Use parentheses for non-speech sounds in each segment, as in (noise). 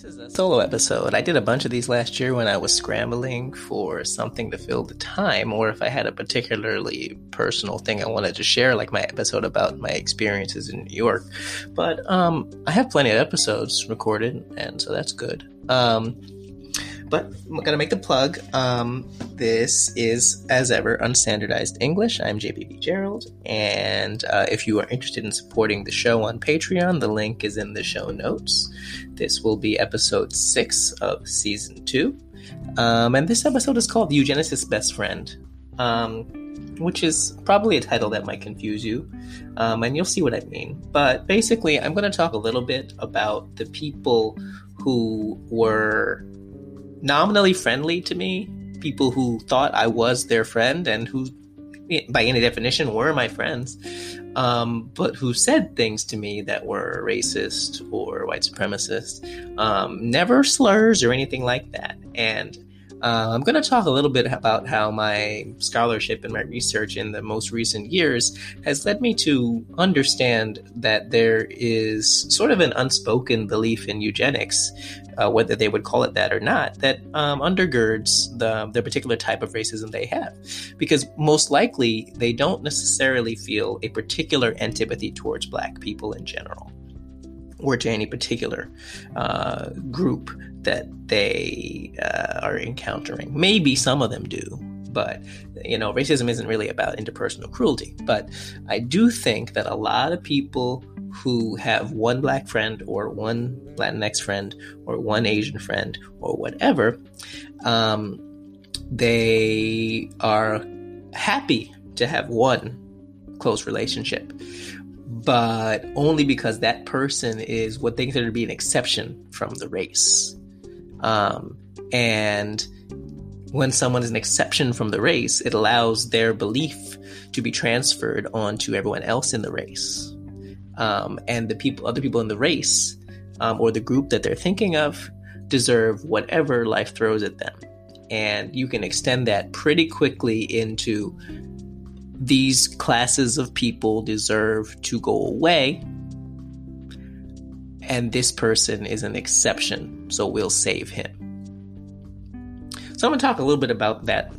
This is a solo episode. I did a bunch of these last year when I was scrambling for something to fill the time, or if I had a particularly personal thing I wanted to share, like my episode about my experiences in New York. But um, I have plenty of episodes recorded, and so that's good. Um, but I'm gonna make the plug. Um, this is, as ever, unstandardized English. I'm JBB Gerald, and uh, if you are interested in supporting the show on Patreon, the link is in the show notes. This will be episode six of season two, um, and this episode is called "Eugenicist's Best Friend." Um, which is probably a title that might confuse you, um, and you'll see what I mean. But basically, I'm going to talk a little bit about the people who were nominally friendly to me, people who thought I was their friend and who, by any definition, were my friends, um, but who said things to me that were racist or white supremacist. Um, never slurs or anything like that. And uh, I'm going to talk a little bit about how my scholarship and my research in the most recent years has led me to understand that there is sort of an unspoken belief in eugenics, uh, whether they would call it that or not, that um, undergirds the, the particular type of racism they have. Because most likely, they don't necessarily feel a particular antipathy towards Black people in general or to any particular uh, group that they uh, are encountering. Maybe some of them do, but you know, racism isn't really about interpersonal cruelty. But I do think that a lot of people who have one black friend or one Latinx friend or one Asian friend or whatever, um, they are happy to have one close relationship but only because that person is what they consider to be an exception from the race. Um, and when someone is an exception from the race, it allows their belief to be transferred onto everyone else in the race. Um, and the people, other people in the race, um, or the group that they're thinking of, deserve whatever life throws at them. And you can extend that pretty quickly into these classes of people deserve to go away. And this person is an exception, so we'll save him. So I'm going to talk a little bit about that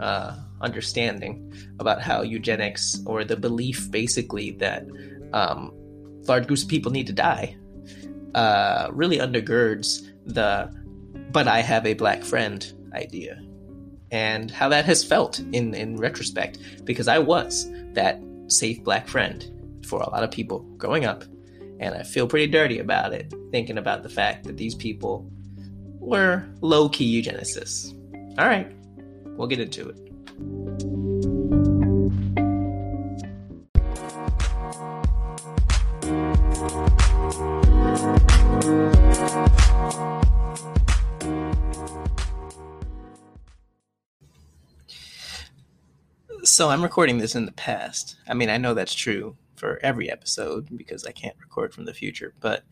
uh, understanding about how eugenics, or the belief basically that um, large groups of people need to die, uh, really undergirds the but I have a black friend idea and how that has felt in, in retrospect, because I was that safe black friend for a lot of people growing up. And I feel pretty dirty about it, thinking about the fact that these people were low key eugenicists. All right, we'll get into it. So I'm recording this in the past. I mean, I know that's true for every episode because I can't record from the future, but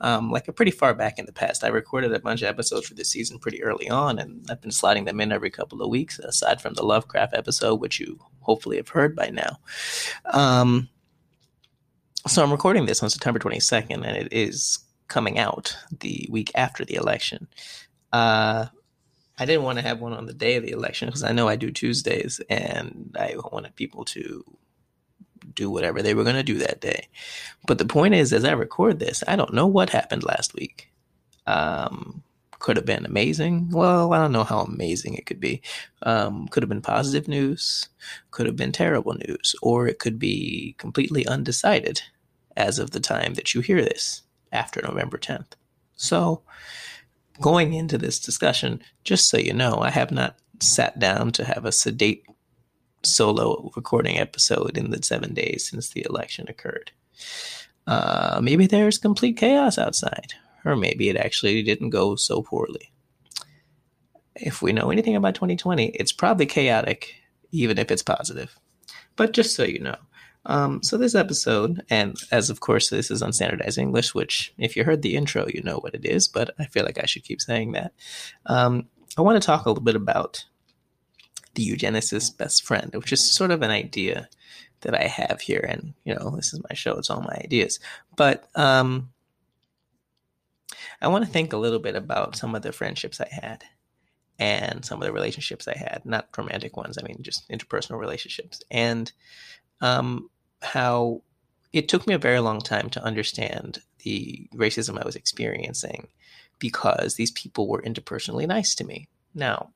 um, like a pretty far back in the past, I recorded a bunch of episodes for this season pretty early on, and I've been sliding them in every couple of weeks, aside from the Lovecraft episode, which you hopefully have heard by now. Um, so I'm recording this on September 22nd, and it is coming out the week after the election. Uh, I didn't want to have one on the day of the election because I know I do Tuesdays and I wanted people to do whatever they were going to do that day. But the point is, as I record this, I don't know what happened last week. Um, could have been amazing. Well, I don't know how amazing it could be. Um, could have been positive news, could have been terrible news, or it could be completely undecided as of the time that you hear this after November 10th. So, going into this discussion, just so you know, I have not sat down to have a sedate solo recording episode in the seven days since the election occurred. Uh, maybe there's complete chaos outside, or maybe it actually didn't go so poorly. If we know anything about 2020, it's probably chaotic, even if it's positive. But just so you know, um, so this episode, and as of course this is unstandardized English, which if you heard the intro, you know what it is, but I feel like I should keep saying that. Um, I want to talk a little bit about the eugenicist best friend, which is sort of an idea that I have here. And, you know, this is my show, it's all my ideas. But um, I want to think a little bit about some of the friendships I had and some of the relationships I had, not romantic ones, I mean, just interpersonal relationships, and um, how it took me a very long time to understand the racism I was experiencing because these people were interpersonally nice to me. Now,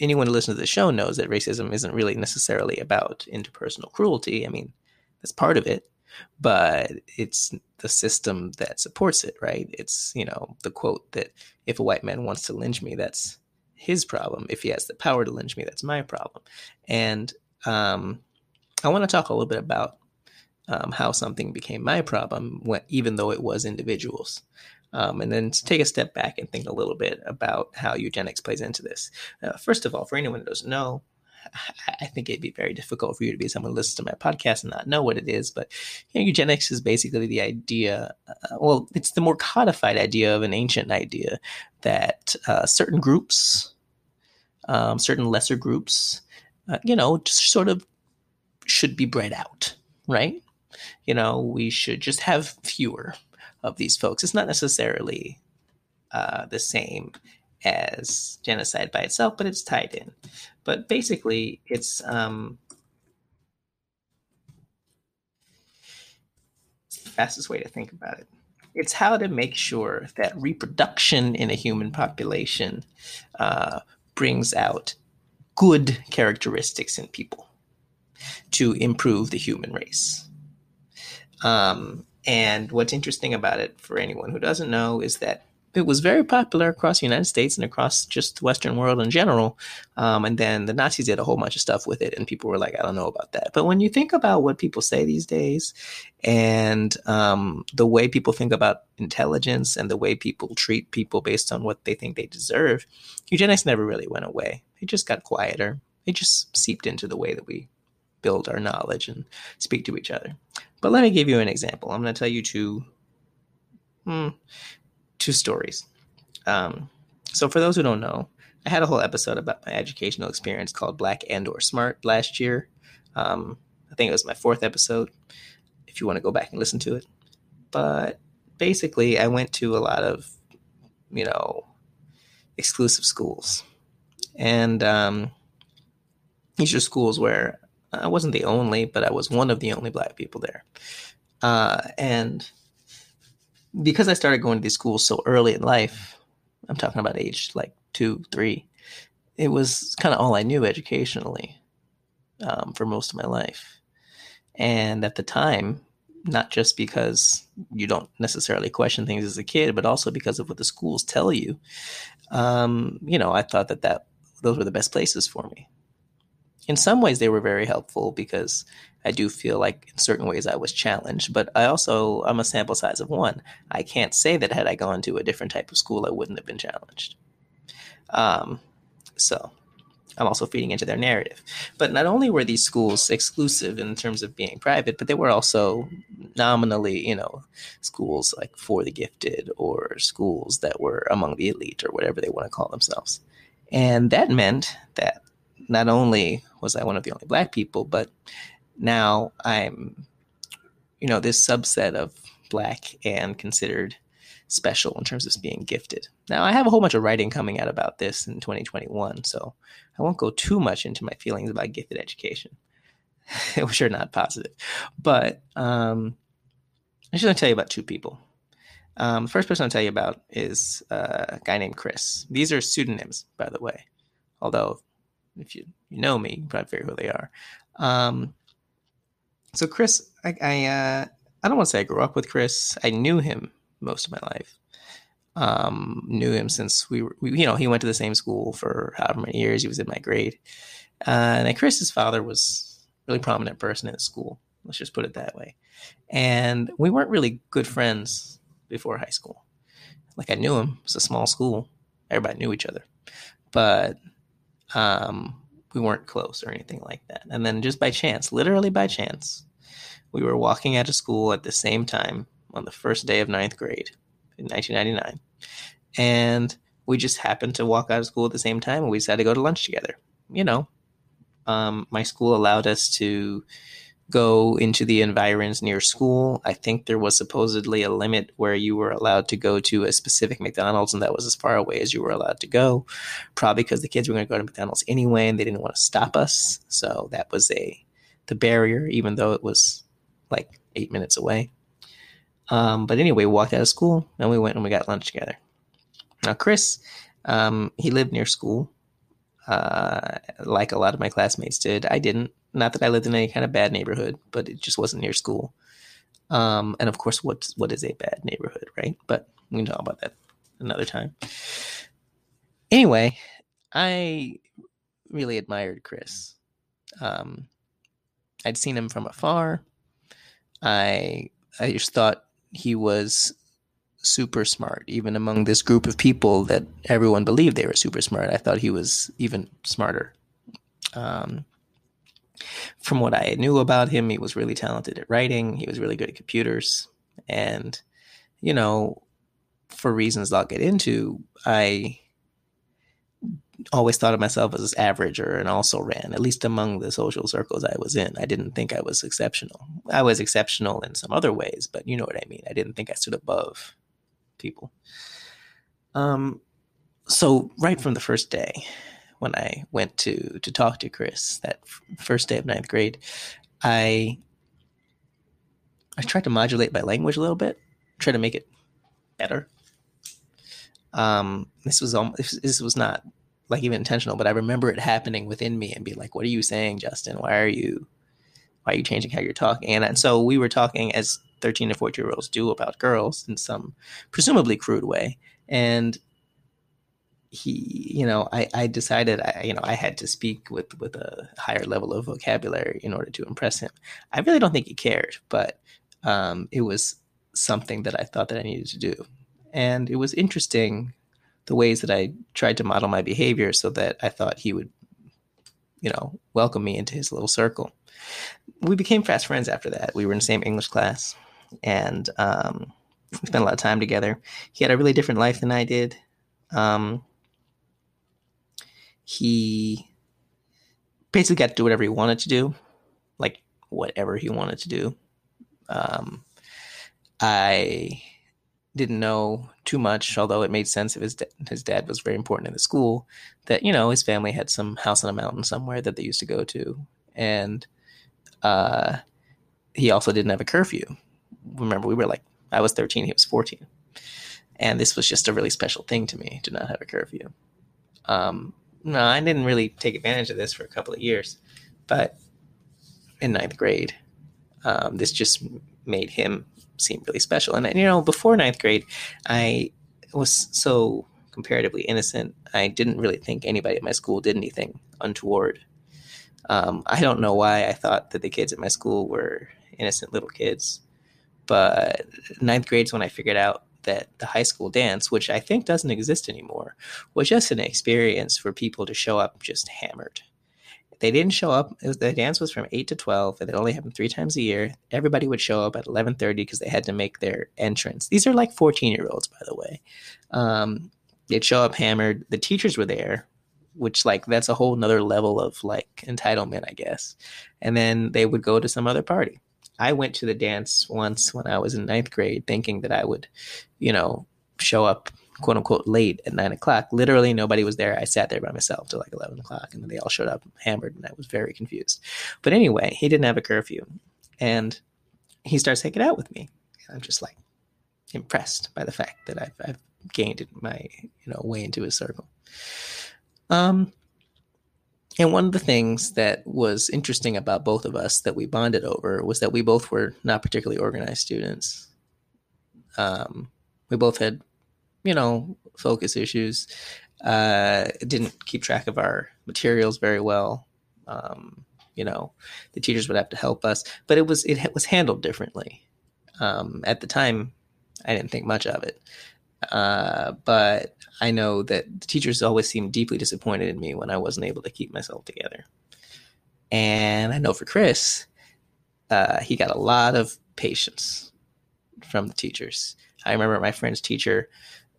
anyone who listens to the show knows that racism isn't really necessarily about interpersonal cruelty. I mean, that's part of it, but it's the system that supports it, right? It's, you know, the quote that if a white man wants to lynch me, that's his problem. If he has the power to lynch me, that's my problem. And um, I want to talk a little bit about um, how something became my problem, when, even though it was individuals. Um, and then take a step back and think a little bit about how eugenics plays into this. Uh, first of all, for anyone who doesn't know, I think it'd be very difficult for you to be someone who listens to my podcast and not know what it is. But you know, eugenics is basically the idea. Uh, well, it's the more codified idea of an ancient idea that uh, certain groups, um, certain lesser groups, uh, you know, just sort of should be bred out, right? You know, we should just have fewer of these folks. It's not necessarily uh, the same as genocide by itself, but it's tied in. But basically, it's um, it's the fastest way to think about it. It's how to make sure that reproduction in a human population uh, brings out good characteristics in people to improve the human race. Um, and what's interesting about it, for anyone who doesn't know, is that it was very popular across the United States and across just the Western world in general. Um, and then the Nazis did a whole bunch of stuff with it, and people were like, I don't know about that. But when you think about what people say these days and um, the way people think about intelligence and the way people treat people based on what they think they deserve, eugenics never really went away. It just got quieter. It just seeped into the way that we build our knowledge and speak to each other. But let me give you an example. I'm going to tell you two, hmm, two stories. Um, so for those who don't know, I had a whole episode about my educational experience called Black and or Smart last year. Um, I think it was my fourth episode. If you want to go back and listen to it, but basically, I went to a lot of, you know, exclusive schools, and um, these are schools where I wasn't the only, but I was one of the only black people there. Uh, and because I started going to these schools so early in life, I'm talking about age like two, three, it was kind of all I knew educationally um, for most of my life. And at the time, not just because you don't necessarily question things as a kid, but also because of what the schools tell you. Um, you know, I thought that that those were the best places for me in some ways they were very helpful because I do feel like in certain ways I was challenged, but I also I'm a sample size of one. I can't say that had I gone to a different type of school I wouldn't have been challenged. Um, so I'm also feeding into their narrative. But not only were these schools exclusive in terms of being private, but they were also nominally, you know, schools like for the gifted or schools that were among the elite or whatever they want to call themselves. And that meant that not only was I one of the only black people, but now I'm, you know, this subset of black and considered special in terms of being gifted. Now, I have a whole bunch of writing coming out about this in 2021, so I won't go too much into my feelings about gifted education, (laughs) which are not positive. But um, I'm just going to tell you about two people. Um, the first person I'll tell you about is uh, a guy named Chris. These are pseudonyms, by the way, although if you, you know me, you probably figure who they are. Um, so Chris, I I, uh, I don't want to say I grew up with Chris. I knew him most of my life. Um, knew him since we were, we, you know, he went to the same school for however many years. He was in my grade. Uh, and Chris's father was really prominent person in the school. Let's just put it that way. And we weren't really good friends before high school. Like I knew him. It's a small school. Everybody knew each other. But um, we weren't close or anything like that. And then just by chance, literally by chance, we were walking out of school at the same time on the first day of ninth grade in 1999. And we just happened to walk out of school at the same time and we decided to go to lunch together. You know, um, my school allowed us to go into the environs near school. I think there was supposedly a limit where you were allowed to go to a specific McDonald's, and that was as far away as you were allowed to go. Probably because the kids were going to go to McDonald's anyway, and they didn't want to stop us. So that was a the barrier, even though it was like eight minutes away. Um, but anyway, we walked out of school and we went and we got lunch together. Now, Chris, um, he lived near school, uh, like a lot of my classmates did. I didn't. Not that I lived in any kind of bad neighborhood, but it just wasn't near school. Um, and of course, what what is a bad neighborhood, right? But we can talk about that another time. Anyway, I really admired Chris. Um, I'd seen him from afar. I I just thought he was super smart, even among this group of people that everyone believed they were super smart. I thought he was even smarter. Um, from what I knew about him, he was really talented at writing. He was really good at computers, and you know, for reasons I'll get into, I always thought of myself as average or an also ran, at least among the social circles I was in. I didn't think I was exceptional. I was exceptional in some other ways, but you know what I mean. I didn't think I stood above people. Um, so right from the first day, when I went to to talk to Chris, that f- first day of ninth grade, I I tried to modulate my language a little bit, try to make it better. Um, this was almost, this was not like even intentional, but I remember it happening within me and be like, "What are you saying, Justin? Why are you, why are you changing how you're talking?" And, and so we were talking as 13 and 14 year olds do about girls in some presumably crude way, and he, you know, I, I decided, I, you know, I had to speak with with a higher level of vocabulary in order to impress him. I really don't think he cared, but um, it was something that I thought that I needed to do, and it was interesting the ways that I tried to model my behavior so that I thought he would, you know, welcome me into his little circle. We became fast friends after that. We were in the same English class and um, we spent a lot of time together. He had a really different life than I did. Um, he basically got to do whatever he wanted to do, like whatever he wanted to do. Um, I didn't know too much, although it made sense if his da- his dad was very important in the school. That you know his family had some house on a mountain somewhere that they used to go to, and uh, he also didn't have a curfew. Remember, we were like I was thirteen, he was fourteen, and this was just a really special thing to me to not have a curfew. Um, no, I didn't really take advantage of this for a couple of years, but in ninth grade, um, this just made him seem really special. And, you know, before ninth grade, I was so comparatively innocent. I didn't really think anybody at my school did anything untoward. Um, I don't know why I thought that the kids at my school were innocent little kids. But ninth grade is when I figured out that the high school dance, which I think doesn't exist anymore, was just an experience for people to show up just hammered they didn't show up. Was, the dance was from eight to twelve, and it only happened three times a year. Everybody would show up at eleven thirty because they had to make their entrance. These are like fourteen year olds, by the way. Um, they'd show up hammered. The teachers were there, which like that's a whole nother level of like entitlement, I guess. And then they would go to some other party. I went to the dance once when I was in ninth grade, thinking that I would, you know, show up quote unquote late at nine o'clock. Literally, nobody was there. I sat there by myself till like 11 o'clock, and then they all showed up hammered, and I was very confused. But anyway, he didn't have a curfew, and he starts hanging out with me. I'm just like impressed by the fact that I've, I've gained my you know way into his circle. Um, and one of the things that was interesting about both of us that we bonded over was that we both were not particularly organized students. Um, we both had you know, focus issues. Uh, didn't keep track of our materials very well. Um, you know, the teachers would have to help us, but it was it was handled differently. Um, at the time, I didn't think much of it, uh, but I know that the teachers always seemed deeply disappointed in me when I wasn't able to keep myself together. And I know for Chris, uh, he got a lot of patience from the teachers. I remember my friend's teacher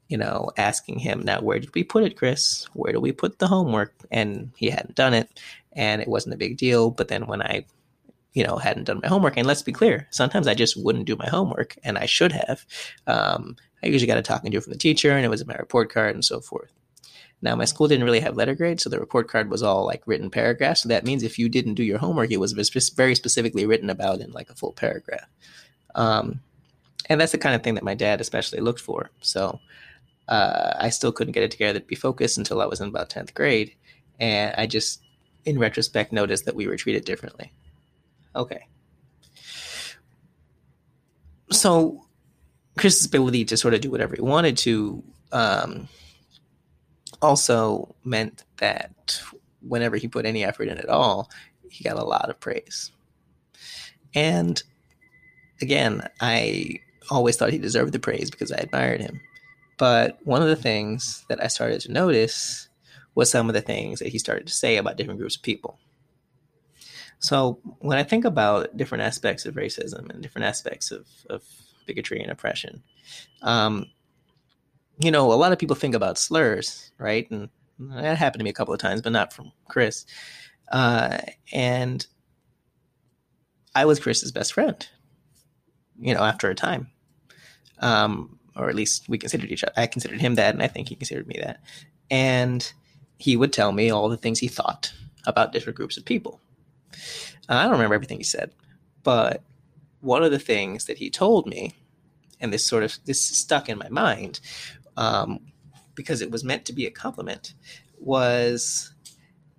you know, asking him, now, where did we put it, Chris? Where do we put the homework? And he hadn't done it, and it wasn't a big deal. But then when I you know, hadn't done my homework. And let's be clear, sometimes I just wouldn't do my homework, and I should have. Um, I usually got a talking to from the teacher, and it was my report card and so forth. Now, my school didn't really have letter grades, so the report card was all like written paragraphs. So that means if you didn't do your homework, it was very specifically written about in like a full paragraph. Um, and that's the kind of thing that my dad especially looked for. So uh, I still couldn't get it together to be focused until I was in about 10th grade. And I just, in retrospect, noticed that we were treated differently. Okay. So Chris's ability to sort of do whatever he wanted to um, also meant that whenever he put any effort in at all, he got a lot of praise. And again, I always thought he deserved the praise because I admired him. But one of the things that I started to notice was some of the things that he started to say about different groups of people. So when I think about different aspects of racism and different aspects of, of bigotry and oppression, um, you know, a lot of people think about slurs, right? And that happened to me a couple of times, but not from Chris. Uh, and I was Chris's best friend, you know, after a time. Um, or at least we considered each other. I considered him that, and I think he considered me that. And he would tell me all the things he thought about different groups of people. I don't remember everything he said, but one of the things that he told me, and this sort of this stuck in my mind, um, because it was meant to be a compliment, was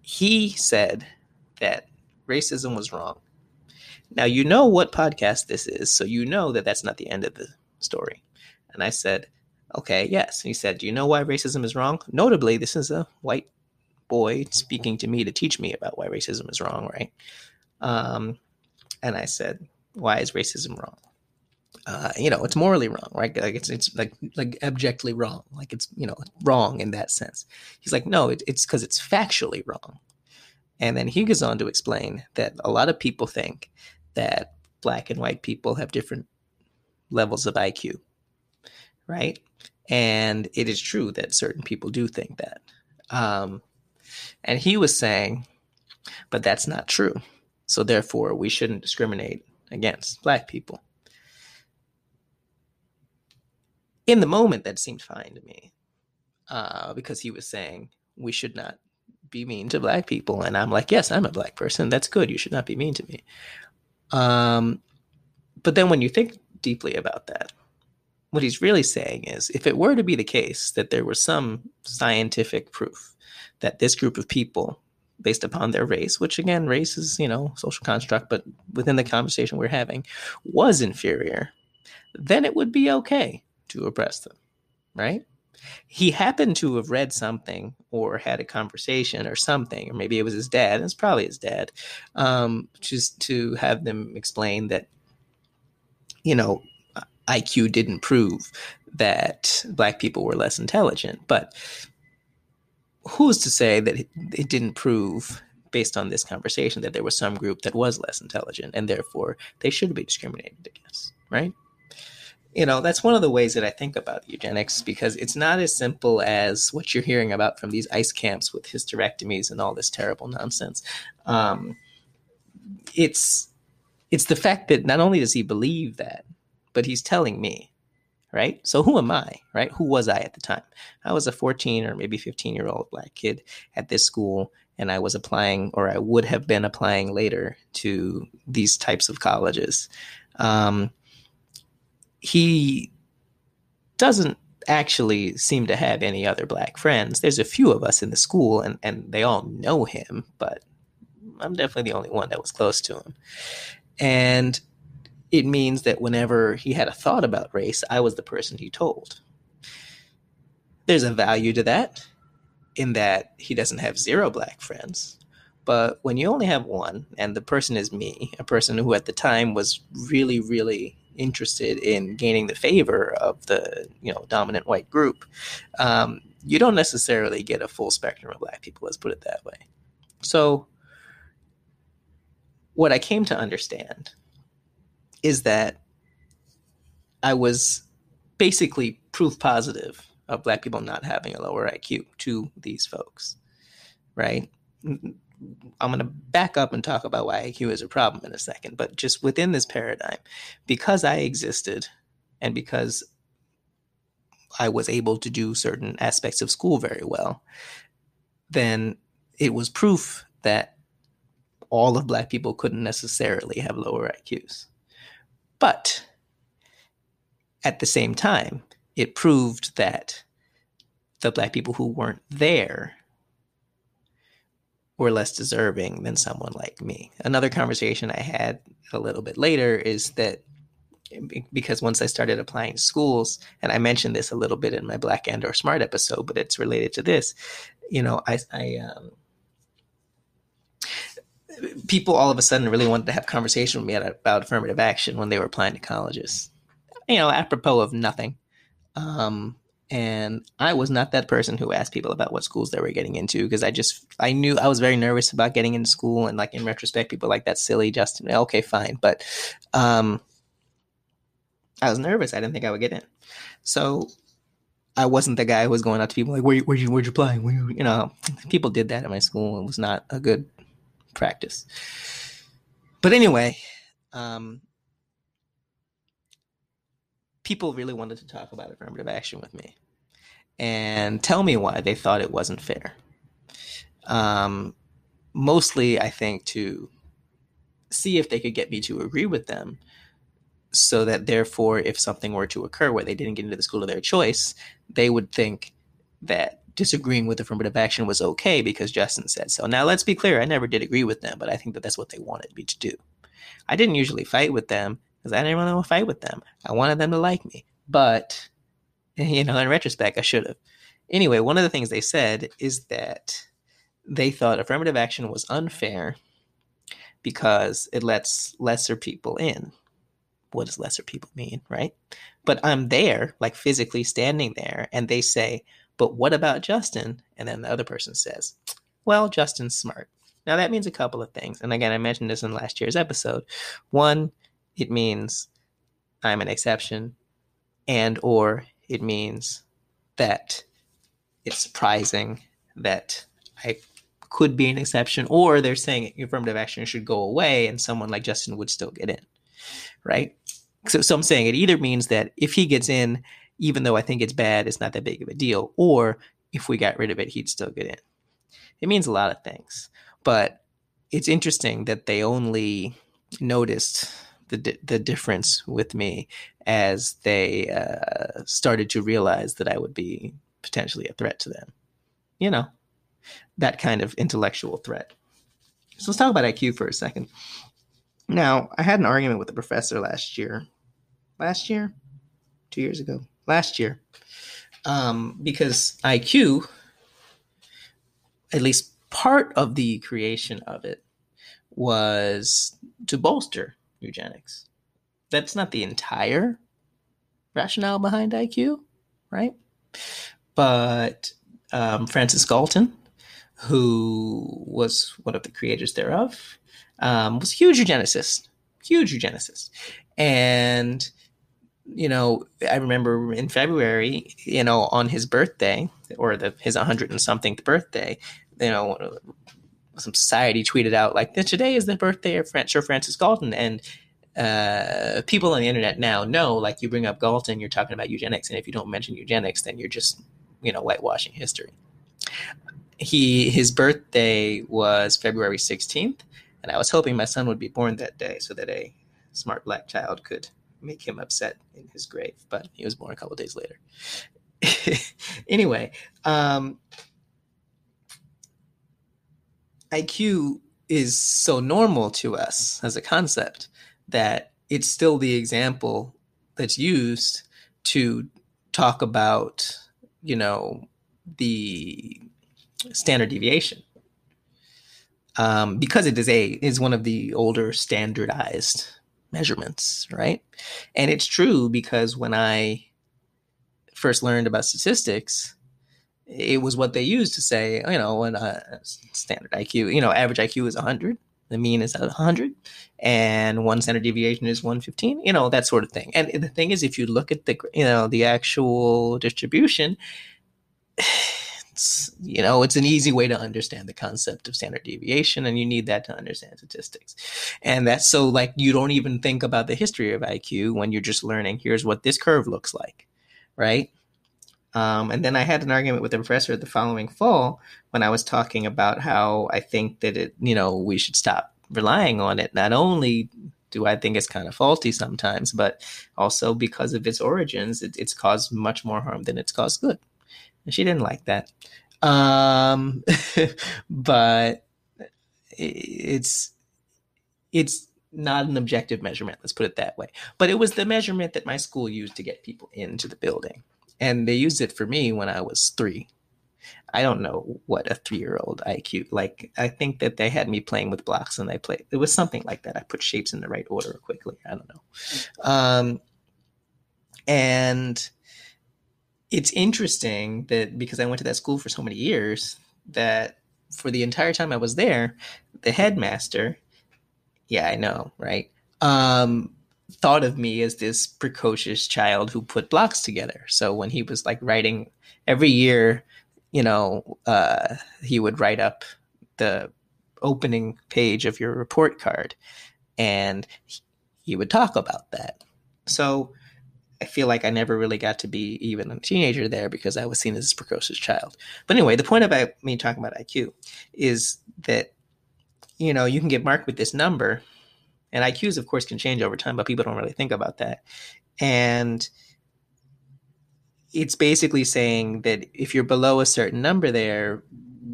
he said that racism was wrong. Now you know what podcast this is, so you know that that's not the end of the story. And I said, okay, yes. And he said, do you know why racism is wrong? Notably, this is a white boy speaking to me to teach me about why racism is wrong, right? Um, and I said, why is racism wrong? Uh, you know, it's morally wrong, right? Like it's it's like like abjectly wrong, like it's you know wrong in that sense. He's like, no, it, it's because it's factually wrong. And then he goes on to explain that a lot of people think that black and white people have different levels of IQ, right? And it is true that certain people do think that. Um, and he was saying, but that's not true. So therefore, we shouldn't discriminate against black people. In the moment, that seemed fine to me uh, because he was saying we should not be mean to black people. And I'm like, yes, I'm a black person. That's good. You should not be mean to me. Um, but then when you think deeply about that, what he's really saying is if it were to be the case that there was some scientific proof that this group of people based upon their race, which again, race is, you know, social construct, but within the conversation we're having, was inferior, then it would be okay to oppress them, right? He happened to have read something or had a conversation or something, or maybe it was his dad, it's probably his dad, um, just to have them explain that, you know, IQ didn't prove that black people were less intelligent. But who's to say that it, it didn't prove based on this conversation that there was some group that was less intelligent and therefore they should be discriminated against, right? You know, that's one of the ways that I think about eugenics because it's not as simple as what you're hearing about from these ice camps with hysterectomies and all this terrible nonsense. Um, it's it's the fact that not only does he believe that, but he's telling me right? So who am I, right? Who was I at the time? I was a 14 or maybe 15 year old black kid at this school, and I was applying, or I would have been applying later to these types of colleges. Um, he doesn't actually seem to have any other black friends. There's a few of us in the school, and, and they all know him, but I'm definitely the only one that was close to him. And it means that whenever he had a thought about race, I was the person he told. There's a value to that in that he doesn't have zero black friends. But when you only have one, and the person is me, a person who at the time was really, really interested in gaining the favor of the you know dominant white group, um, you don't necessarily get a full spectrum of black people. Let's put it that way. So, what I came to understand is that I was basically proof positive of black people not having a lower IQ to these folks, right? I'm going to back up and talk about why IQ is a problem in a second. But just within this paradigm, because I existed and because I was able to do certain aspects of school very well, then it was proof that all of Black people couldn't necessarily have lower IQs. But at the same time, it proved that the Black people who weren't there were less deserving than someone like me. Another conversation I had a little bit later is that because once I started applying to schools, and I mentioned this a little bit in my Black and or Smart episode, but it's related to this. You know, I, I um, people all of a sudden really wanted to have conversation with me about affirmative action when they were applying to colleges. You know, apropos of nothing. Um, and I was not that person who asked people about what schools they were getting into because I just I knew I was very nervous about getting into school and like in retrospect people like that silly Justin okay fine but um I was nervous I didn't think I would get in so I wasn't the guy who was going out to people like where where you where'd you apply where you, you know people did that at my school it was not a good practice but anyway um people really wanted to talk about affirmative action with me and tell me why they thought it wasn't fair. Um, mostly, I think, to see if they could get me to agree with them so that therefore if something were to occur where they didn't get into the school of their choice they would think that disagreeing with affirmative action was okay because justin said so now let's be clear i never did agree with them but i think that that's what they wanted me to do i didn't usually fight with them because I didn't want to fight with them. I wanted them to like me. But, (laughs) you know, in retrospect, I should have. Anyway, one of the things they said is that they thought affirmative action was unfair because it lets lesser people in. What does lesser people mean, right? But I'm there, like physically standing there, and they say, But what about Justin? And then the other person says, Well, Justin's smart. Now that means a couple of things. And again, I mentioned this in last year's episode. One, it means I'm an exception and or it means that it's surprising that I could be an exception or they're saying affirmative action should go away and someone like Justin would still get in. Right? So, so I'm saying it either means that if he gets in, even though I think it's bad, it's not that big of a deal, or if we got rid of it, he'd still get in. It means a lot of things. But it's interesting that they only noticed the the difference with me as they uh, started to realize that I would be potentially a threat to them. You know, that kind of intellectual threat. So let's talk about IQ for a second. Now, I had an argument with a professor last year. Last year? Two years ago. Last year. Um, because IQ, at least part of the creation of it, was to bolster eugenics. That's not the entire rationale behind IQ, right? But um, Francis Galton, who was one of the creators thereof, um, was a huge eugenicist, huge eugenicist. And, you know, I remember in February, you know, on his birthday or the, his 100 and something birthday, you know, some society tweeted out like today is the birthday of Sir Francis Galton, and uh, people on the internet now know like you bring up Galton, you're talking about eugenics, and if you don't mention eugenics, then you're just you know whitewashing history. He his birthday was February 16th, and I was hoping my son would be born that day so that a smart black child could make him upset in his grave, but he was born a couple days later. (laughs) anyway, um, IQ is so normal to us as a concept that it's still the example that's used to talk about, you know, the standard deviation. Um, because it is a is one of the older standardized measurements, right? And it's true because when I first learned about statistics, it was what they used to say, you know, when uh, standard IQ, you know, average IQ is 100, the mean is 100, and one standard deviation is 115, you know, that sort of thing. And the thing is, if you look at the, you know, the actual distribution, it's you know it's an easy way to understand the concept of standard deviation and you need that to understand statistics and that's so like you don't even think about the history of iq when you're just learning here's what this curve looks like right um, and then I had an argument with the professor the following fall when I was talking about how I think that it, you know, we should stop relying on it. Not only do I think it's kind of faulty sometimes, but also because of its origins, it, it's caused much more harm than it's caused good. She didn't like that. Um, (laughs) but it's it's not an objective measurement. Let's put it that way. But it was the measurement that my school used to get people into the building, and they used it for me when I was three. I don't know what a three year old IQ like. I think that they had me playing with blocks and I played. It was something like that. I put shapes in the right order quickly. I don't know. Um, and it's interesting that because I went to that school for so many years, that for the entire time I was there, the headmaster, yeah, I know, right? Um, thought of me as this precocious child who put blocks together. So when he was like writing every year, you know, uh, he would write up the opening page of your report card and he would talk about that. So I feel like I never really got to be even a teenager there because I was seen as this precocious child. But anyway, the point about me talking about IQ is that, you know, you can get marked with this number, and IQs, of course, can change over time, but people don't really think about that. And it's basically saying that if you're below a certain number there,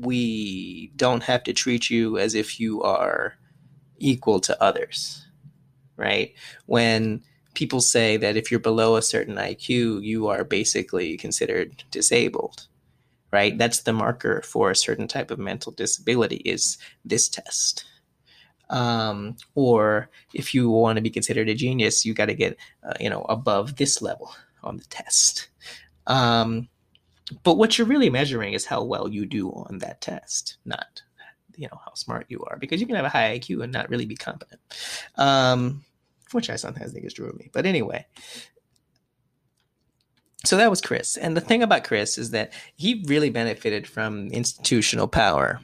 we don't have to treat you as if you are equal to others, right? When people say that if you're below a certain IQ, you are basically considered disabled, right? That's the marker for a certain type of mental disability is this test. Um, or if you want to be considered a genius, you got to get, uh, you know, above this level on the test. Um, but what you're really measuring is how well you do on that test, not you know how smart you are, because you can have a high IQ and not really be competent. Um, which I sometimes think is true of me. But anyway, so that was Chris. And the thing about Chris is that he really benefited from institutional power.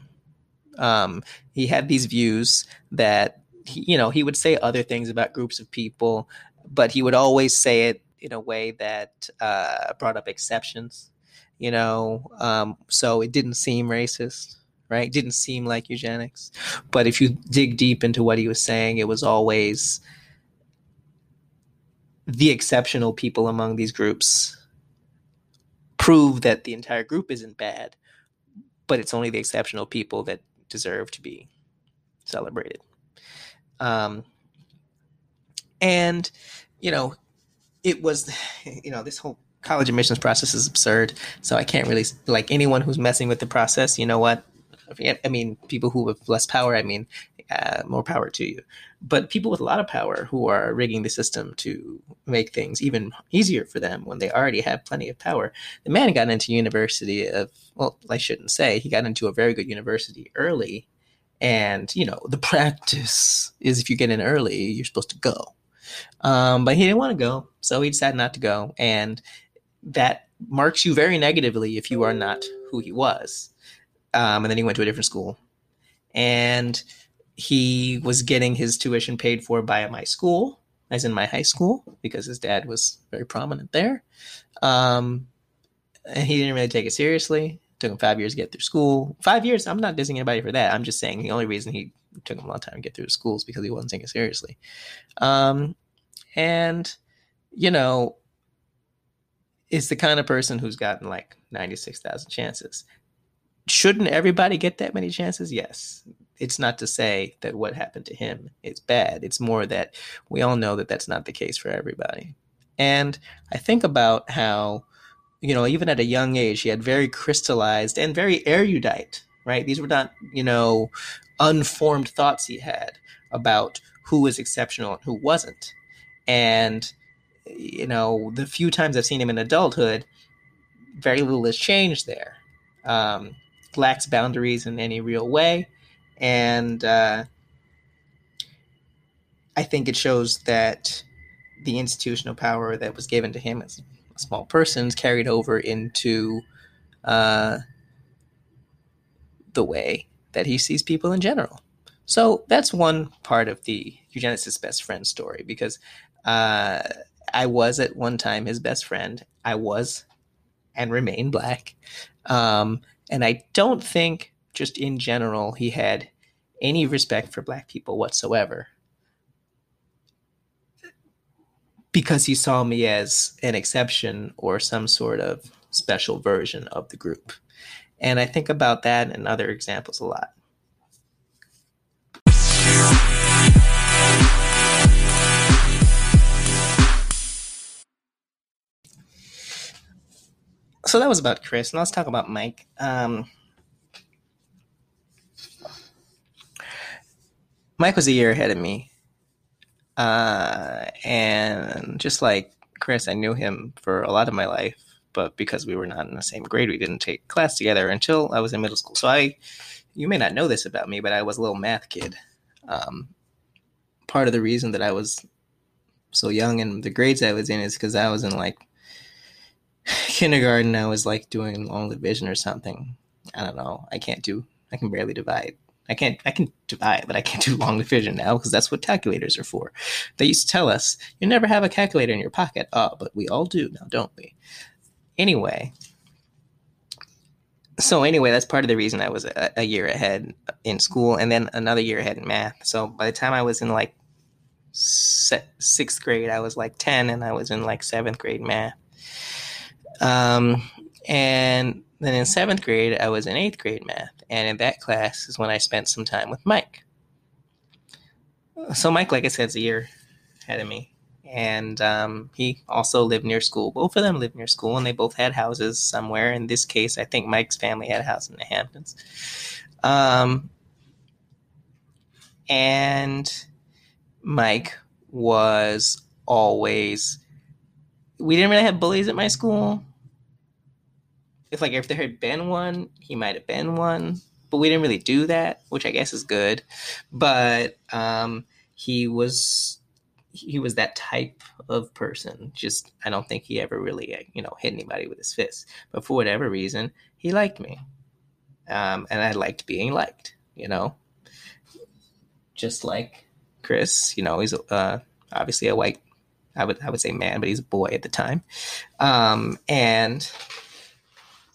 Um, he had these views that, he, you know, he would say other things about groups of people, but he would always say it in a way that uh, brought up exceptions, you know, um, so it didn't seem racist, right? It didn't seem like eugenics. But if you dig deep into what he was saying, it was always the exceptional people among these groups prove that the entire group isn't bad, but it's only the exceptional people that deserve to be celebrated. Um, and, you know, it was, you know, this whole college admissions process is absurd. So I can't really like anyone who's messing with the process. You know what? I mean, people who have less power. I mean, uh, more power to you. But people with a lot of power who are rigging the system to make things even easier for them when they already have plenty of power. The man got into university of well, I shouldn't say he got into a very good university early, and you know the (laughs) practice is if you get in early, you're supposed to go. Um, but he didn't want to go, so he decided not to go, and that marks you very negatively if you are not who he was. Um, and then he went to a different school, and he was getting his tuition paid for by my school, as in my high school, because his dad was very prominent there. Um, and he didn't really take it seriously. It took him five years to get through school. Five years. I'm not dissing anybody for that. I'm just saying the only reason he took him a long time to get through school is because he wasn't taking it seriously. Um, and you know, is the kind of person who's gotten like 96,000 chances. Shouldn't everybody get that many chances? Yes. It's not to say that what happened to him is bad. It's more that we all know that that's not the case for everybody. And I think about how, you know, even at a young age, he had very crystallized and very erudite, right? These were not, you know, unformed thoughts he had about who was exceptional and who wasn't. And, you know, the few times I've seen him in adulthood, very little has changed there. Um, lacks boundaries in any real way. And uh, I think it shows that the institutional power that was given to him as a small person is carried over into uh, the way that he sees people in general. So that's one part of the eugenicist best friend story because uh, I was at one time his best friend. I was and remain black. Um, and I don't think, just in general, he had any respect for black people whatsoever because he saw me as an exception or some sort of special version of the group. And I think about that and other examples a lot. So that was about Chris. Now let's talk about Mike. Um, Mike was a year ahead of me. Uh, and just like Chris, I knew him for a lot of my life, but because we were not in the same grade, we didn't take class together until I was in middle school. So I, you may not know this about me, but I was a little math kid. Um, part of the reason that I was so young and the grades I was in is because I was in like (sighs) kindergarten. I was like doing long division or something. I don't know. I can't do. I can barely divide. I can't. I can divide, but I can't do long division now because that's what calculators are for. They used to tell us you never have a calculator in your pocket. Oh, but we all do now, don't we? Anyway, so anyway, that's part of the reason I was a, a, year ahead in school, and then another year ahead in math. So by the time I was in like sixth grade, I was like ten, and I was in like seventh grade math. Um, and then in seventh grade, I was in eighth grade math, and in that class is when I spent some time with Mike. So Mike, like I said, is a year ahead of me, and um, he also lived near school. Both of them lived near school, and they both had houses somewhere. In this case, I think Mike's family had a house in the Hamptons. Um, and Mike was always. We didn't really have bullies at my school. If like if there had been one, he might have been one, but we didn't really do that, which I guess is good. But um, he was he was that type of person. Just I don't think he ever really you know hit anybody with his fist. But for whatever reason, he liked me, um, and I liked being liked. You know, just like Chris. You know, he's uh, obviously a white. I would I would say man, but he's a boy at the time, um, and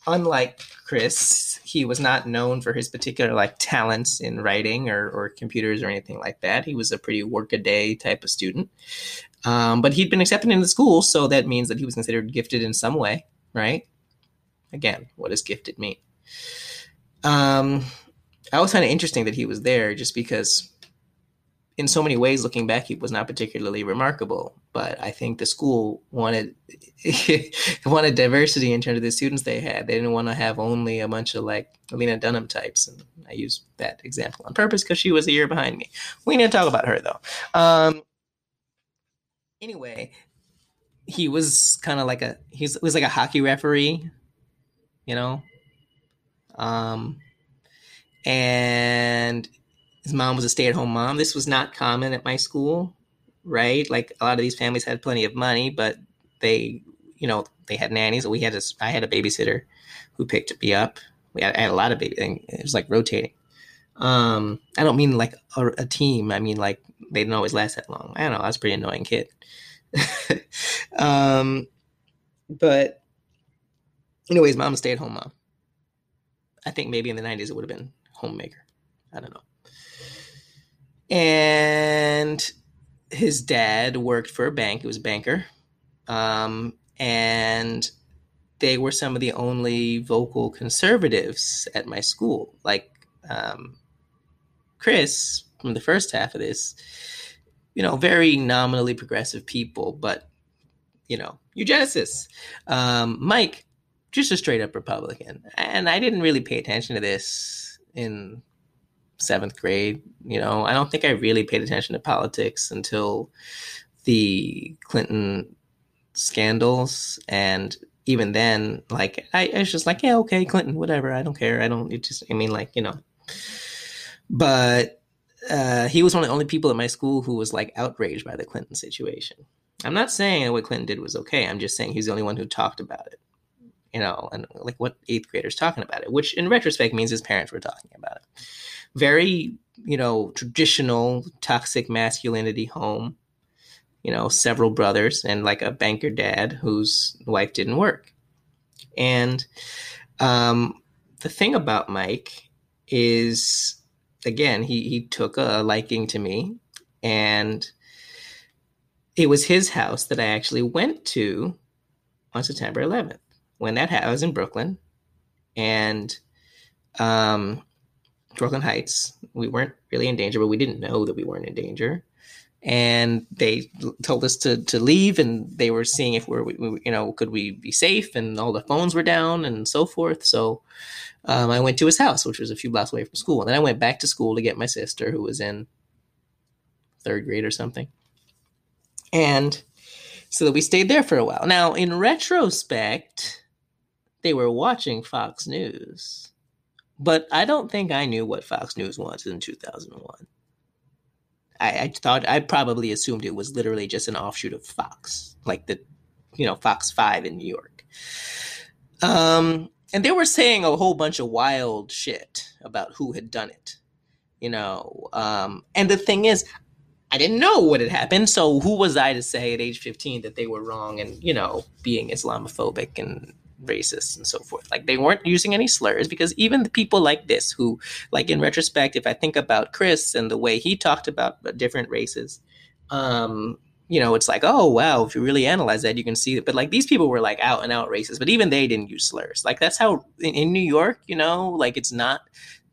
unlike Chris, he was not known for his particular like talents in writing or, or computers or anything like that. He was a pretty workaday type of student. Um, but he'd been accepted into the school, so that means that he was considered gifted in some way, right? Again, what does gifted mean? Um, I was kind of interesting that he was there just because in so many ways, looking back, he was not particularly remarkable. But I think the school wanted (laughs) wanted diversity in terms of the students they had. They didn't want to have only a bunch of like Lena Dunham types, and I use that example on purpose because she was a year behind me. We need to talk about her though. Um, anyway, he was kind of like a he was like a hockey referee, you know. Um, and his mom was a stay at home mom. This was not common at my school, right? Like a lot of these families had plenty of money, but they, you know, they had nannies. We had a, I had a babysitter who picked me up. We had, I had a lot of baby. It was like rotating. Um, I don't mean like a, a, team. I mean like they didn't always last that long. I don't know. I was a pretty annoying kid. (laughs) um, but anyways, mom stay at home mom. I think maybe in the '90s it would have been homemaker. I don't know and his dad worked for a bank. He was a banker, um, and they were some of the only vocal conservatives at my school. Like um, Chris from the first half of this, you know, very nominally progressive people, but you know, eugenicists. Um, Mike, just a straight up Republican, and I didn't really pay attention to this in seventh grade. You know, I don't think I really paid attention to politics until the Clinton scandals. And even then, like, I, I was just like, yeah, okay, Clinton, whatever. I don't care. I don't, it just, I mean, like, you know. But uh, he was one of the only people at my school who was like outraged by the Clinton situation. I'm not saying what Clinton did was okay. I'm just saying he's the only one who talked about it. you know, and like what eighth grader's talking about it, which in retrospect means his parents were talking about it. Very, you know, traditional toxic masculinity home, you know, several brothers and like a banker dad whose wife didn't work. And um, the thing about Mike is, again, he, he took a liking to me and it was his house that I actually went to on September 11th when that ha- I was in Brooklyn and um, Brooklyn Heights. We weren't really in danger, but we didn't know that we weren't in danger. And they told us to to leave, and they were seeing if we're, we, you know, could we be safe, and all the phones were down and so forth. So um, I went to his house, which was a few blocks away from school, and then I went back to school to get my sister, who was in third grade or something. And so that we stayed there for a while. Now, in retrospect, they were watching Fox News, but I don't think I knew what Fox News was in 2001. I, I thought I probably assumed it was literally just an offshoot of Fox, like the, you know, Fox Five in New York. Um, and they were saying a whole bunch of wild shit about who had done it, you know. Um, and the thing is, I didn't know what had happened. So who was I to say at age 15 that they were wrong and, you know, being Islamophobic and racist and so forth. Like they weren't using any slurs because even the people like this who like in retrospect if I think about Chris and the way he talked about different races um you know it's like oh wow if you really analyze that you can see it but like these people were like out and out racist but even they didn't use slurs like that's how in, in New York you know like it's not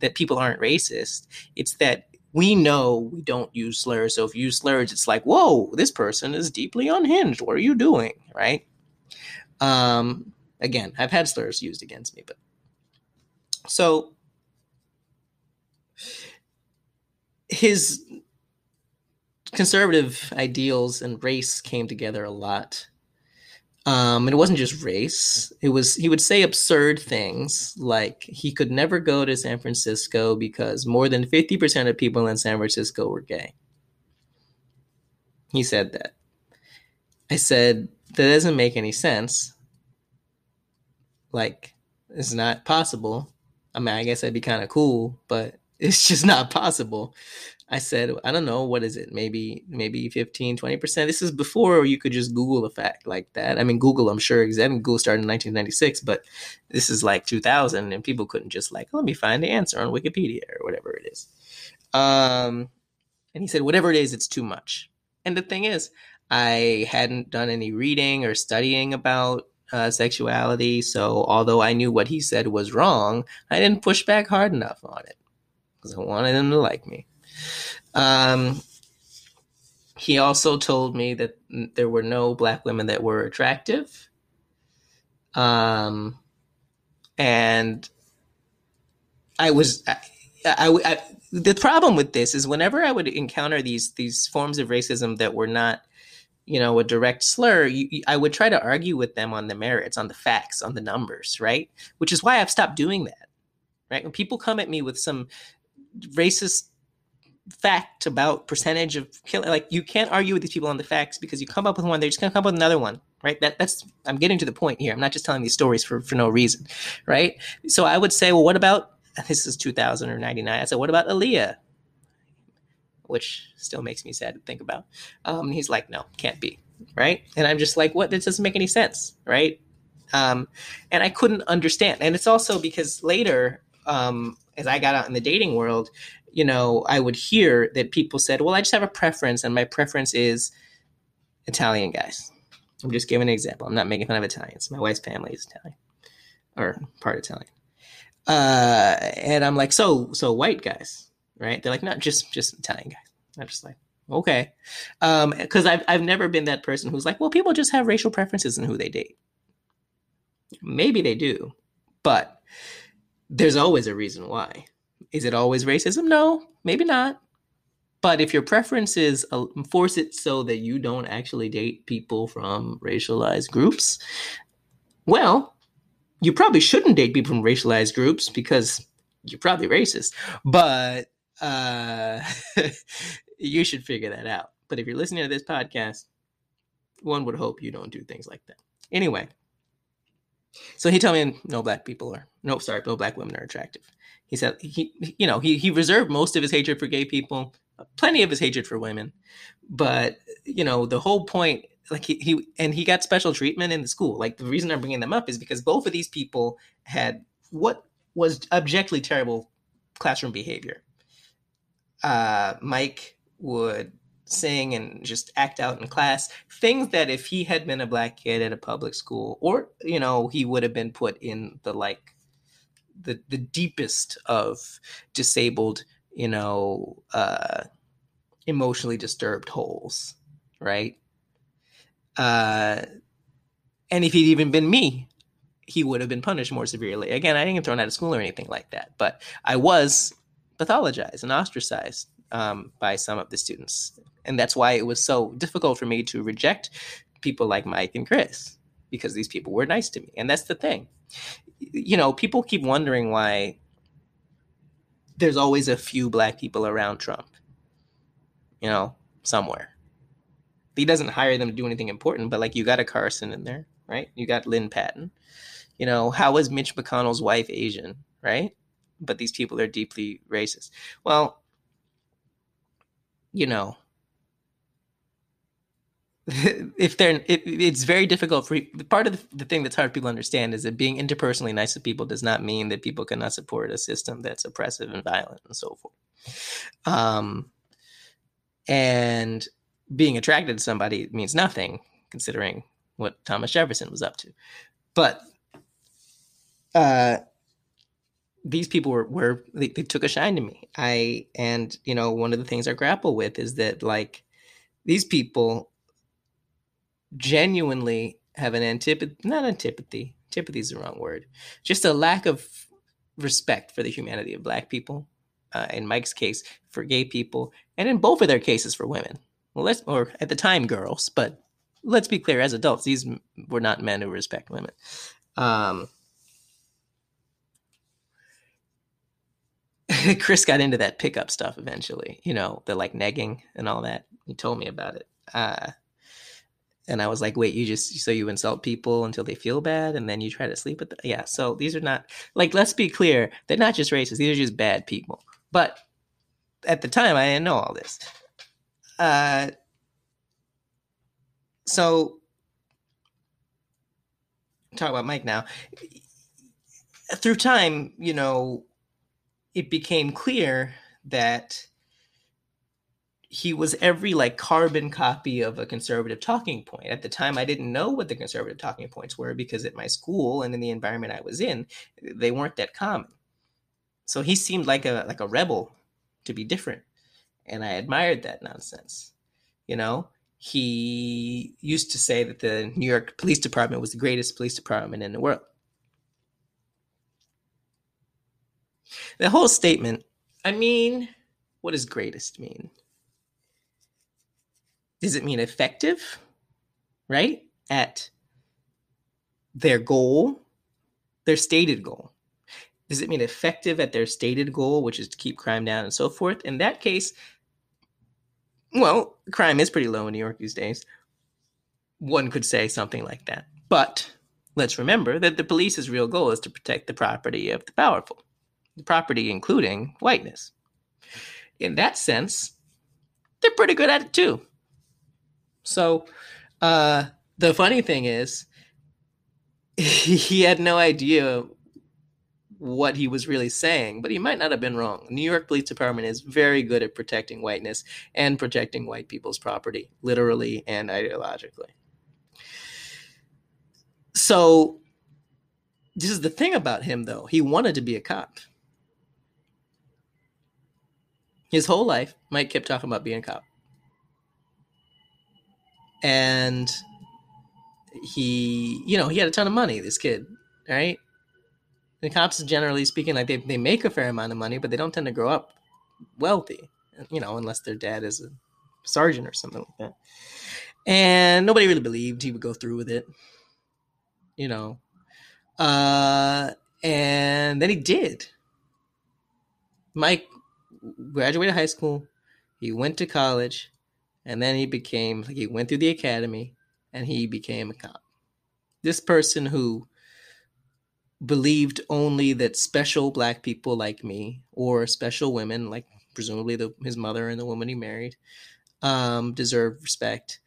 that people aren't racist it's that we know we don't use slurs. So if you use slurs, it's like, whoa, this person is deeply unhinged. What are you doing? Right. Um, again, I've had slurs used against me, but so his conservative ideals and race came together a lot um, and it wasn't just race. It was he would say absurd things like he could never go to San Francisco because more than 50% of people in San Francisco were gay. He said that. I said, that doesn't make any sense. Like, it's not possible. I mean, I guess that'd be kind of cool, but (laughs) it's just not possible. I said, I don't know, what is it? Maybe maybe 15, 20%. This is before you could just Google a fact like that. I mean, Google, I'm sure, Google started in 1996, but this is like 2000 and people couldn't just like, let me find the answer on Wikipedia or whatever it is. Um, and he said, whatever it is, it's too much. And the thing is, I hadn't done any reading or studying about uh, sexuality. So although I knew what he said was wrong, I didn't push back hard enough on it because I wanted him to like me. Um, he also told me that there were no black women that were attractive. Um, and I was, I, I, I, the problem with this is whenever I would encounter these these forms of racism that were not, you know, a direct slur, you, I would try to argue with them on the merits, on the facts, on the numbers, right? Which is why I've stopped doing that. Right? When people come at me with some racist fact about percentage of killing. Like you can't argue with these people on the facts because you come up with one, they're just gonna come up with another one, right? That that's I'm getting to the point here. I'm not just telling these stories for for no reason, right? So I would say, well, what about this is 2000 or 99? I said, what about Aaliyah? Which still makes me sad to think about. Um, he's like, no, can't be, right? And I'm just like, what? This doesn't make any sense, right? Um, and I couldn't understand. And it's also because later, um, as I got out in the dating world, you know, I would hear that people said, well, I just have a preference, and my preference is Italian guys. I'm just giving an example. I'm not making fun of Italians. My wife's family is Italian or part Italian. Uh, and I'm like, so, so white guys, right? They're like, not just, just Italian guys. I'm just like, okay. Um, cause I've, I've never been that person who's like, well, people just have racial preferences in who they date. Maybe they do, but there's always a reason why. Is it always racism? No, maybe not. But if your preferences uh, force it so that you don't actually date people from racialized groups, well, you probably shouldn't date people from racialized groups because you're probably racist. But uh, (laughs) you should figure that out. But if you're listening to this podcast, one would hope you don't do things like that. Anyway, So he told me no black people are no sorry no black women are attractive. He said he you know he he reserved most of his hatred for gay people, plenty of his hatred for women, but you know the whole point like he, he and he got special treatment in the school. Like the reason I'm bringing them up is because both of these people had what was objectively terrible classroom behavior. Uh, Mike would sing and just act out in class things that if he had been a black kid at a public school or you know he would have been put in the like the the deepest of disabled you know uh emotionally disturbed holes right? Uh and if he'd even been me he would have been punished more severely. Again i didn't get thrown out of school or anything like that but i was pathologized and ostracized um, by some of the students and that's why it was so difficult for me to reject people like Mike and Chris because these people were nice to me. And that's the thing. You know, people keep wondering why there's always a few black people around Trump, you know, somewhere. He doesn't hire them to do anything important, but like you got a Carson in there, right? You got Lynne Patton. You know, how is Mitch McConnell's wife Asian, right? But these people are deeply racist. Well, you know, (laughs) if they're it, it's very difficult for part of the, the, thing that's hard for people to understand is that being interpersonally nice to people does not mean that people cannot support a system that's oppressive and violent and so forth um and being attracted to somebody means nothing considering what thomas jefferson was up to but uh these people were, were they, they took a shine to me i and you know one of the things i grapple with is that like these people genuinely have an antipathy, not antipathy, antipathy is the wrong word, just a lack of respect for the humanity of black people. Uh, in Mike's case, for gay people, and in both of their cases for women. Well, let's, or at the time, girls, but let's be clear, as adults, these were not men who respect women. Um, (laughs) Chris got into that pickup stuff eventually, you know, the like negging and all that. He told me about it. Uh, and I was like, wait, you just so you insult people until they feel bad, and then you try to sleep with them? Yeah. So these are not like let's be clear, they're not just racist. These are just bad people. But at the time, I didn't know all this. Uh, so talk about Mike now. Through time, you know, it became clear that he was every like carbon copy of a conservative talking point. At the time, I didn't know what the conservative talking points were because at my school and in the environment I was in, they weren't that common. So he seemed like a like a rebel to be different, and I admired that nonsense. You know, he used to say that the New York Police Department was the greatest police department in the world. The whole statement, I mean, what does greatest mean? does it mean effective, right? At their goal, their stated goal. Does it mean effective at their stated goal, which is to keep crime down and so forth? In that case, well, crime is pretty low in New York these days. One could say something like that. But let's remember that the police's real goal is to protect the property of the powerful, property including whiteness. In that sense, they're pretty good at it too. So uh, the funny thing is, (laughs) he had no idea what he was really saying, but he might not have been wrong. New York Police Department is very good at protecting whiteness and protecting white people's property, literally and ideologically. So, this is the thing about him, though. He wanted to be a cop. His whole life, Mike kept talking about being a cop and he, you know, he had a ton of money. This kid, right? The cops, generally speaking, like they they make a fair amount of money, but they don't tend to grow up wealthy, you know, unless their dad is a sergeant or something like that. And nobody really believed he would go through with it, you know. Uh, and then he did. Mike graduated high school. He went to college and then he became he went through the academy and he became a cop. This person who believed only that special black people like me or special women like presumably the, his mother and the woman he married um, deserve respect.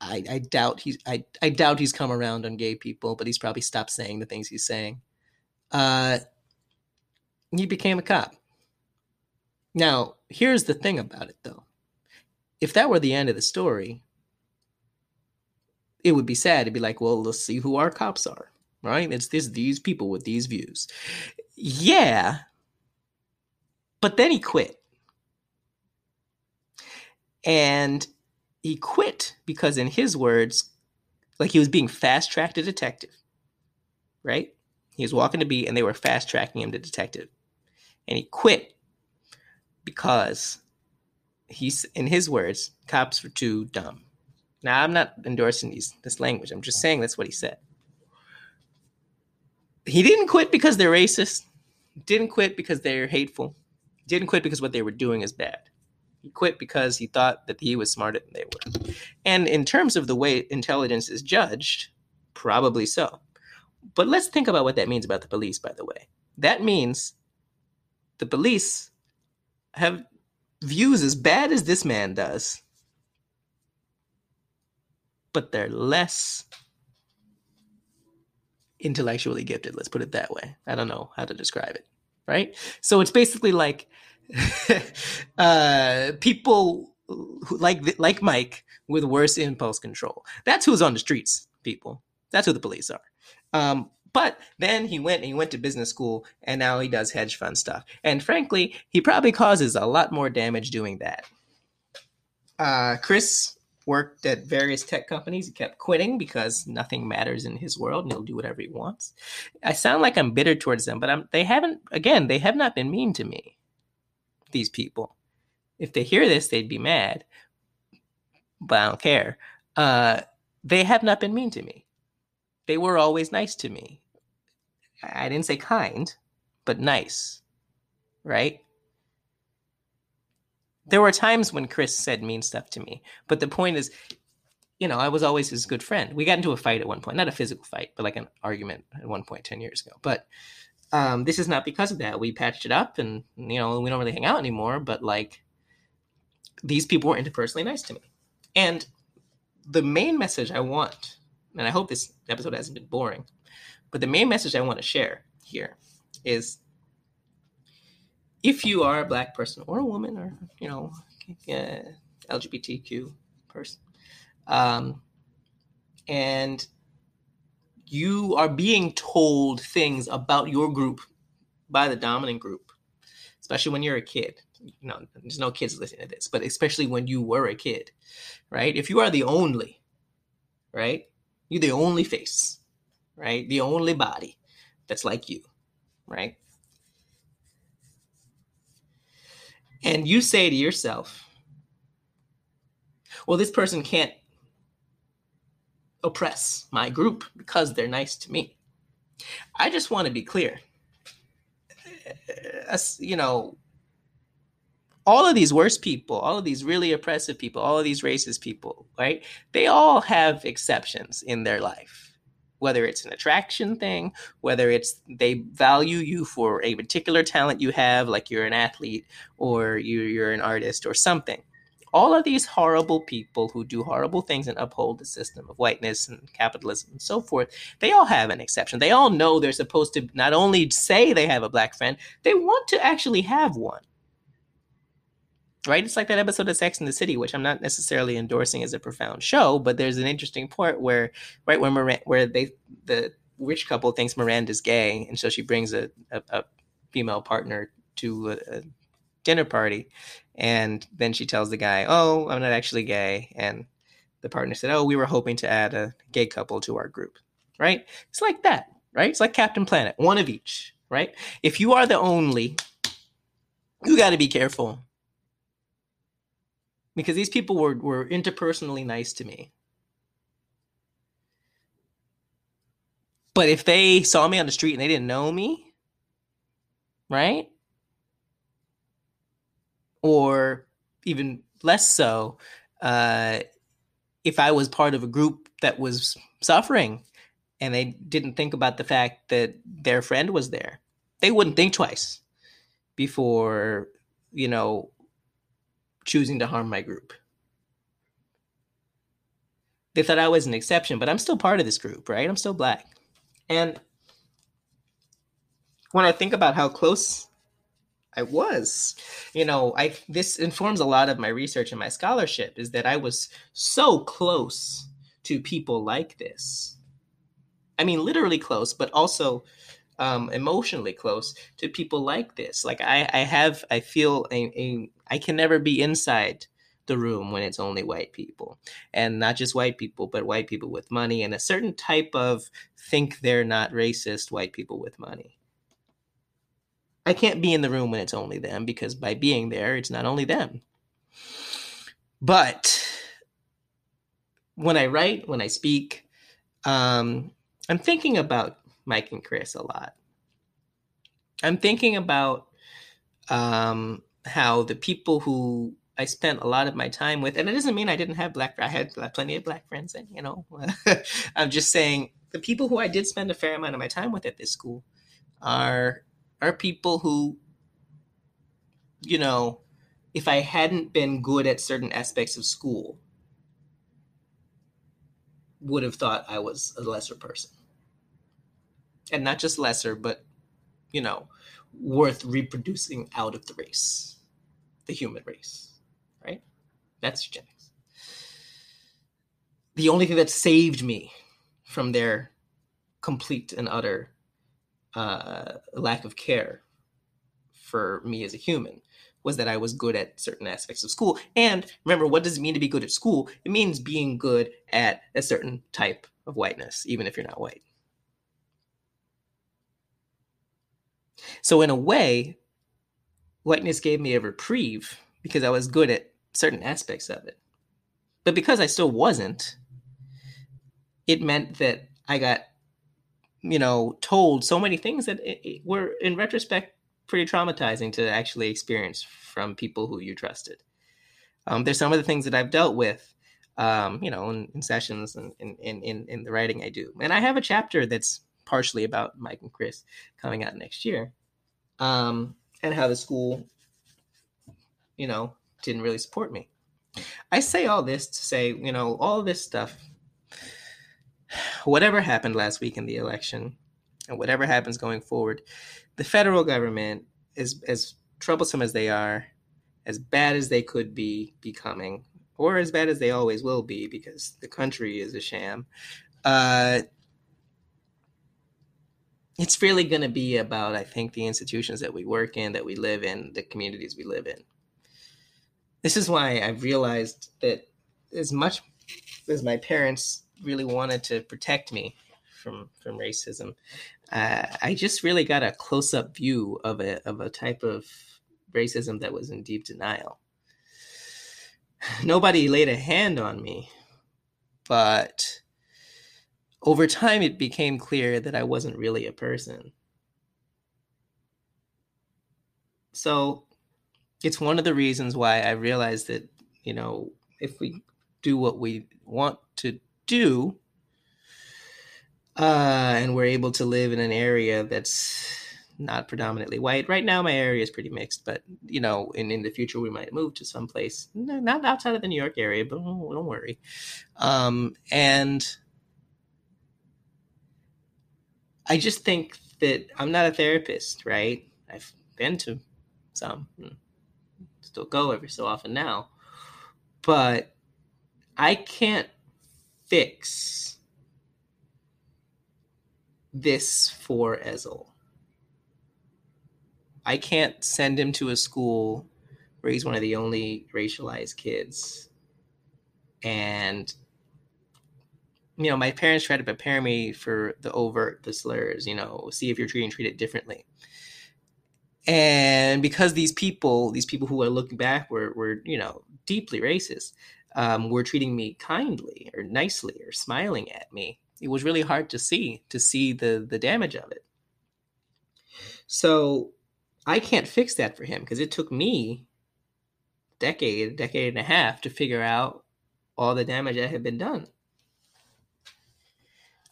I, I doubt he's I, I doubt he's come around on gay people but he's probably stopped saying the things he's saying. Uh, he became a cop now here's the thing about it though if that were the end of the story it would be sad to be like well let's see who our cops are right? It's this these people with these views. Yeah. But then he quit. And he quit because in his words, like he was being fast tracked to detective. Right? He was walking to beat and they were fast tracking him to detective. And he quit because he's in his words, cops were too dumb. Now I'm not endorsing these this language. I'm just saying that's what he said he didn't quit because they're racist. Didn't quit because they're hateful. Didn't quit because what they were doing is bad. He quit because he thought that he was smarter than they were. And in terms of the way intelligence is judged, probably so. But let's think about what that means about the police, by the way. That means the police have views as bad as this man does, but they're less intellectually gifted let's put it that way. I don't know how to describe it right? So it's basically like (laughs) uh, people who, like like mike with worse impulse control. That's who's on the streets people. That's who the police are. Um, but then he went and he went to business school and now he does hedge fund stuff and frankly he probably causes a lot more damage doing that uh, chris worked at various tech companies. He kept quitting because nothing matters in his world and he'll do whatever he wants. I sound like I'm bitter towards them, but I'm, they haven't, again, they have not been mean to me, these people. If they hear this, they'd be mad, but I don't care. Uh, they have not been mean to me. They were always nice to me. I didn't say kind, but nice, right? There were times when Chris said mean stuff to me, but the point is, you know, I was always his good friend. We got into a fight at one point, not a physical fight, but like an argument at one point 10 years ago. But um, this is not because of that. We patched it up and, you know, we don't really hang out anymore, but like these people were interpersonally nice to me. And the main message I want, and I hope this episode hasn't been boring, but the main message I want to share here is if you are a black person or a woman or you know LGBTQ person, um, and you are being told things about your group by the dominant group, especially when you're a kid. Know, there's no kids listening to this, but especially when you were a kid, right? If you are the only, right? You're the only face, right? The only body that's like you, right? and you say to yourself, well, this person can't oppress my group because they're nice to me. I just want to be clear. As, you know, all of these worst people, all of these really oppressive people, all of these racist people, right? They all have exceptions in their life whether it's an attraction thing, whether it's they value you for a particular talent you have, like you're an athlete or you're an artist or something. All of these horrible people who do horrible things and uphold the system of whiteness and capitalism and so forth, they all have an exception. They all know they're supposed to not only say they have a black friend, they want to actually have one right? It's like that episode of Sex in the City, which I'm not necessarily endorsing as a profound show, but there's an interesting part where, right, when Miranda, where they the rich couple thinks Miranda's gay, and so she brings a, a, a female partner to a, a, dinner party, and then she tells the guy, "Oh, I'm not actually gay," and the partner said, "Oh, we were hoping to add a gay couple to our group." Right? It's like that, right? It's like Captain Planet, one of each, right? If you are the only, you got to be careful because these people were, were interpersonally nice to me. But if they saw me on the street and they didn't know me, right? Or even less so, uh, if I was part of a group that was suffering and they didn't think about the fact that their friend was there, they wouldn't think twice before, you know, choosing to harm my group. They thought I was an exception, but I'm still part of this group, right? I'm still black. And when I think about how close I was, you know, I this informs a lot of my research and my scholarship is that I was so close to people like this. I mean, literally close, but also um, emotionally close to people like this. Like I, I have, I feel a, a, I can never be inside the room when it's only white people. And not just white people but white people with money and a certain type of think they're not racist white people with money. I can't be in the room when it's only them because by being there it's not only them. But when i write when i speak um, i'm thinking about mike and chris a lot i'm thinking about um, how the people who I spent a lot of my time with, and it doesn't mean I didn't have black. I had plenty of black friends, and you know, (laughs) I'm just saying the people who I did spend a fair amount of my time with at this school are are people who, you know, if I hadn't been good at certain aspects of school, would have thought I was a lesser person, and not just lesser, but you know, worth reproducing out of the race, the human race. Right? That's eugenics. The only thing that saved me from their complete and utter uh, lack of care for me as a human was that I was good at certain aspects of school. And remember, what does it mean to be good at school? It means being good at a certain type of whiteness, even if you're not white. So, in a way, whiteness gave me a reprieve because I was good at certain aspects of it. But because I still wasn't, it meant that I got, you know, told so many things that it, it were, in retrospect, pretty traumatizing to actually experience from people who you trusted. Um, there's some of the things that I've dealt with, um, you know, in, in sessions and in, in, in, in the writing I do. And I have a chapter that's partially about Mike and Chris coming out next year um, and how the school, you know, didn't really support me. I say all this to say, you know, all this stuff, whatever happened last week in the election, and whatever happens going forward, the federal government is as troublesome as they are, as bad as they could be becoming, or as bad as they always will be, because the country is a sham. Uh, it's really going to be about, I think, the institutions that we work in, that we live in, the communities we live in this is why I've realized that as much as my parents really wanted to protect me from from racism, uh, I just really got a close up view of a of a type of racism that was in deep denial. (sighs) Nobody laid a hand on me, but over time it became clear that I wasn't really a person. So it's one of the reasons why I realized that, you know, if we do what we want to do, uh, and we're able to live in an area that's not predominantly white. Right now, my area is pretty mixed, but you know, in, in the future, we might move to some place not outside of the New York area, but don't, worry. Um, and I just think that I'm not a therapist, right? I've been to some. Hmm still go every so often now. But I can't fix this for Ezel. I can't send him to a school where he's one of the only racialized kids. And you know, my parents tried to prepare me for the overt, the slurs, you know, see if you're treating treated differently. And because these people these people who are looking back were, were you know deeply racist um, were treating me kindly or nicely or smiling at me it was really hard to see to see the the damage of it. So i can't fix that for him because it took me decade decade and a half to figure out all the damage that had been done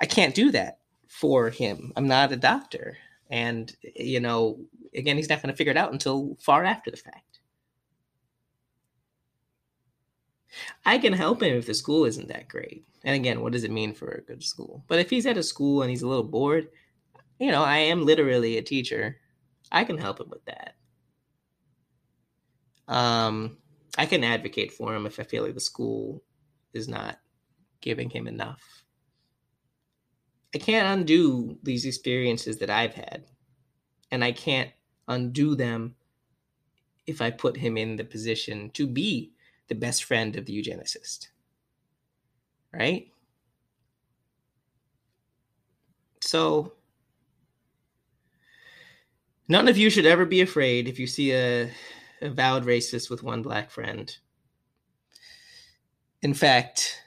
I can't do that for him. I'm not a doctor. And, you know, again, he's not going to figure it out until far after the fact. I can help him if the school isn't that great. And again, what does it mean for a good school? But if he's at a school and he's a little bored, you know, I am literally a teacher. I can help him with that. Um, I can advocate for him if I feel like the school is not giving him enough. I can't undo these experiences that I've had, and I can't undo them if I put him in the position to be the best friend of the eugenicist. Right? So, none of you should ever be afraid if you see a avowed racist with one black friend. In fact,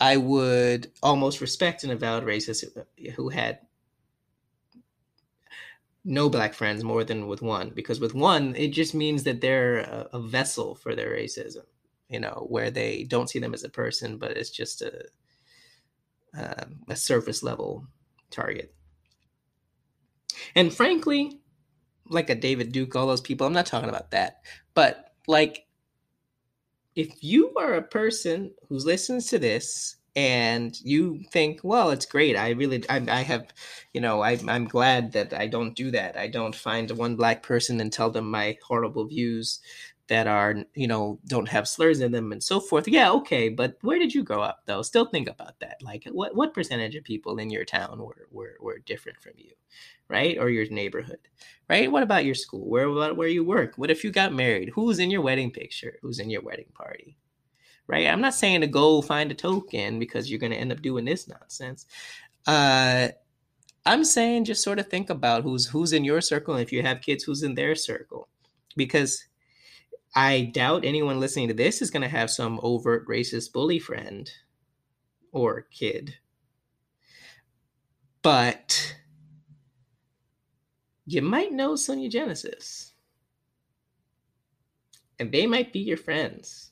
I would almost respect an avowed racist who had no black friends more than with one because with one it just means that they're a, a, vessel for their racism you know where they don't see them as a person but it's just a um, a surface level target and frankly like a David Duke, all those people. I'm not talking about that. But like if you are a person who listens to this and you think, well, it's great. I really, I, I have, you know, I, I'm glad that I don't do that. I don't find one black person and tell them my horrible views that are, you know, don't have slurs in them and so forth. Yeah, okay, but where did you grow up though? Still think about that. Like, what what percentage of people in your town were were, were different from you? right? Or your neighborhood, right? What about your school? Where about where you work? What if you got married? Who's in your wedding picture? Who's in your wedding party? Right? I'm not saying to go find a token because you're going to end up doing this nonsense. Uh, I'm saying just sort of think about who's who's in your circle, and if you have kids, who's in their circle, because I doubt anyone listening to this is going to have some overt racist bully friend or kid. But you might know some eugenicists. And they might be your friends.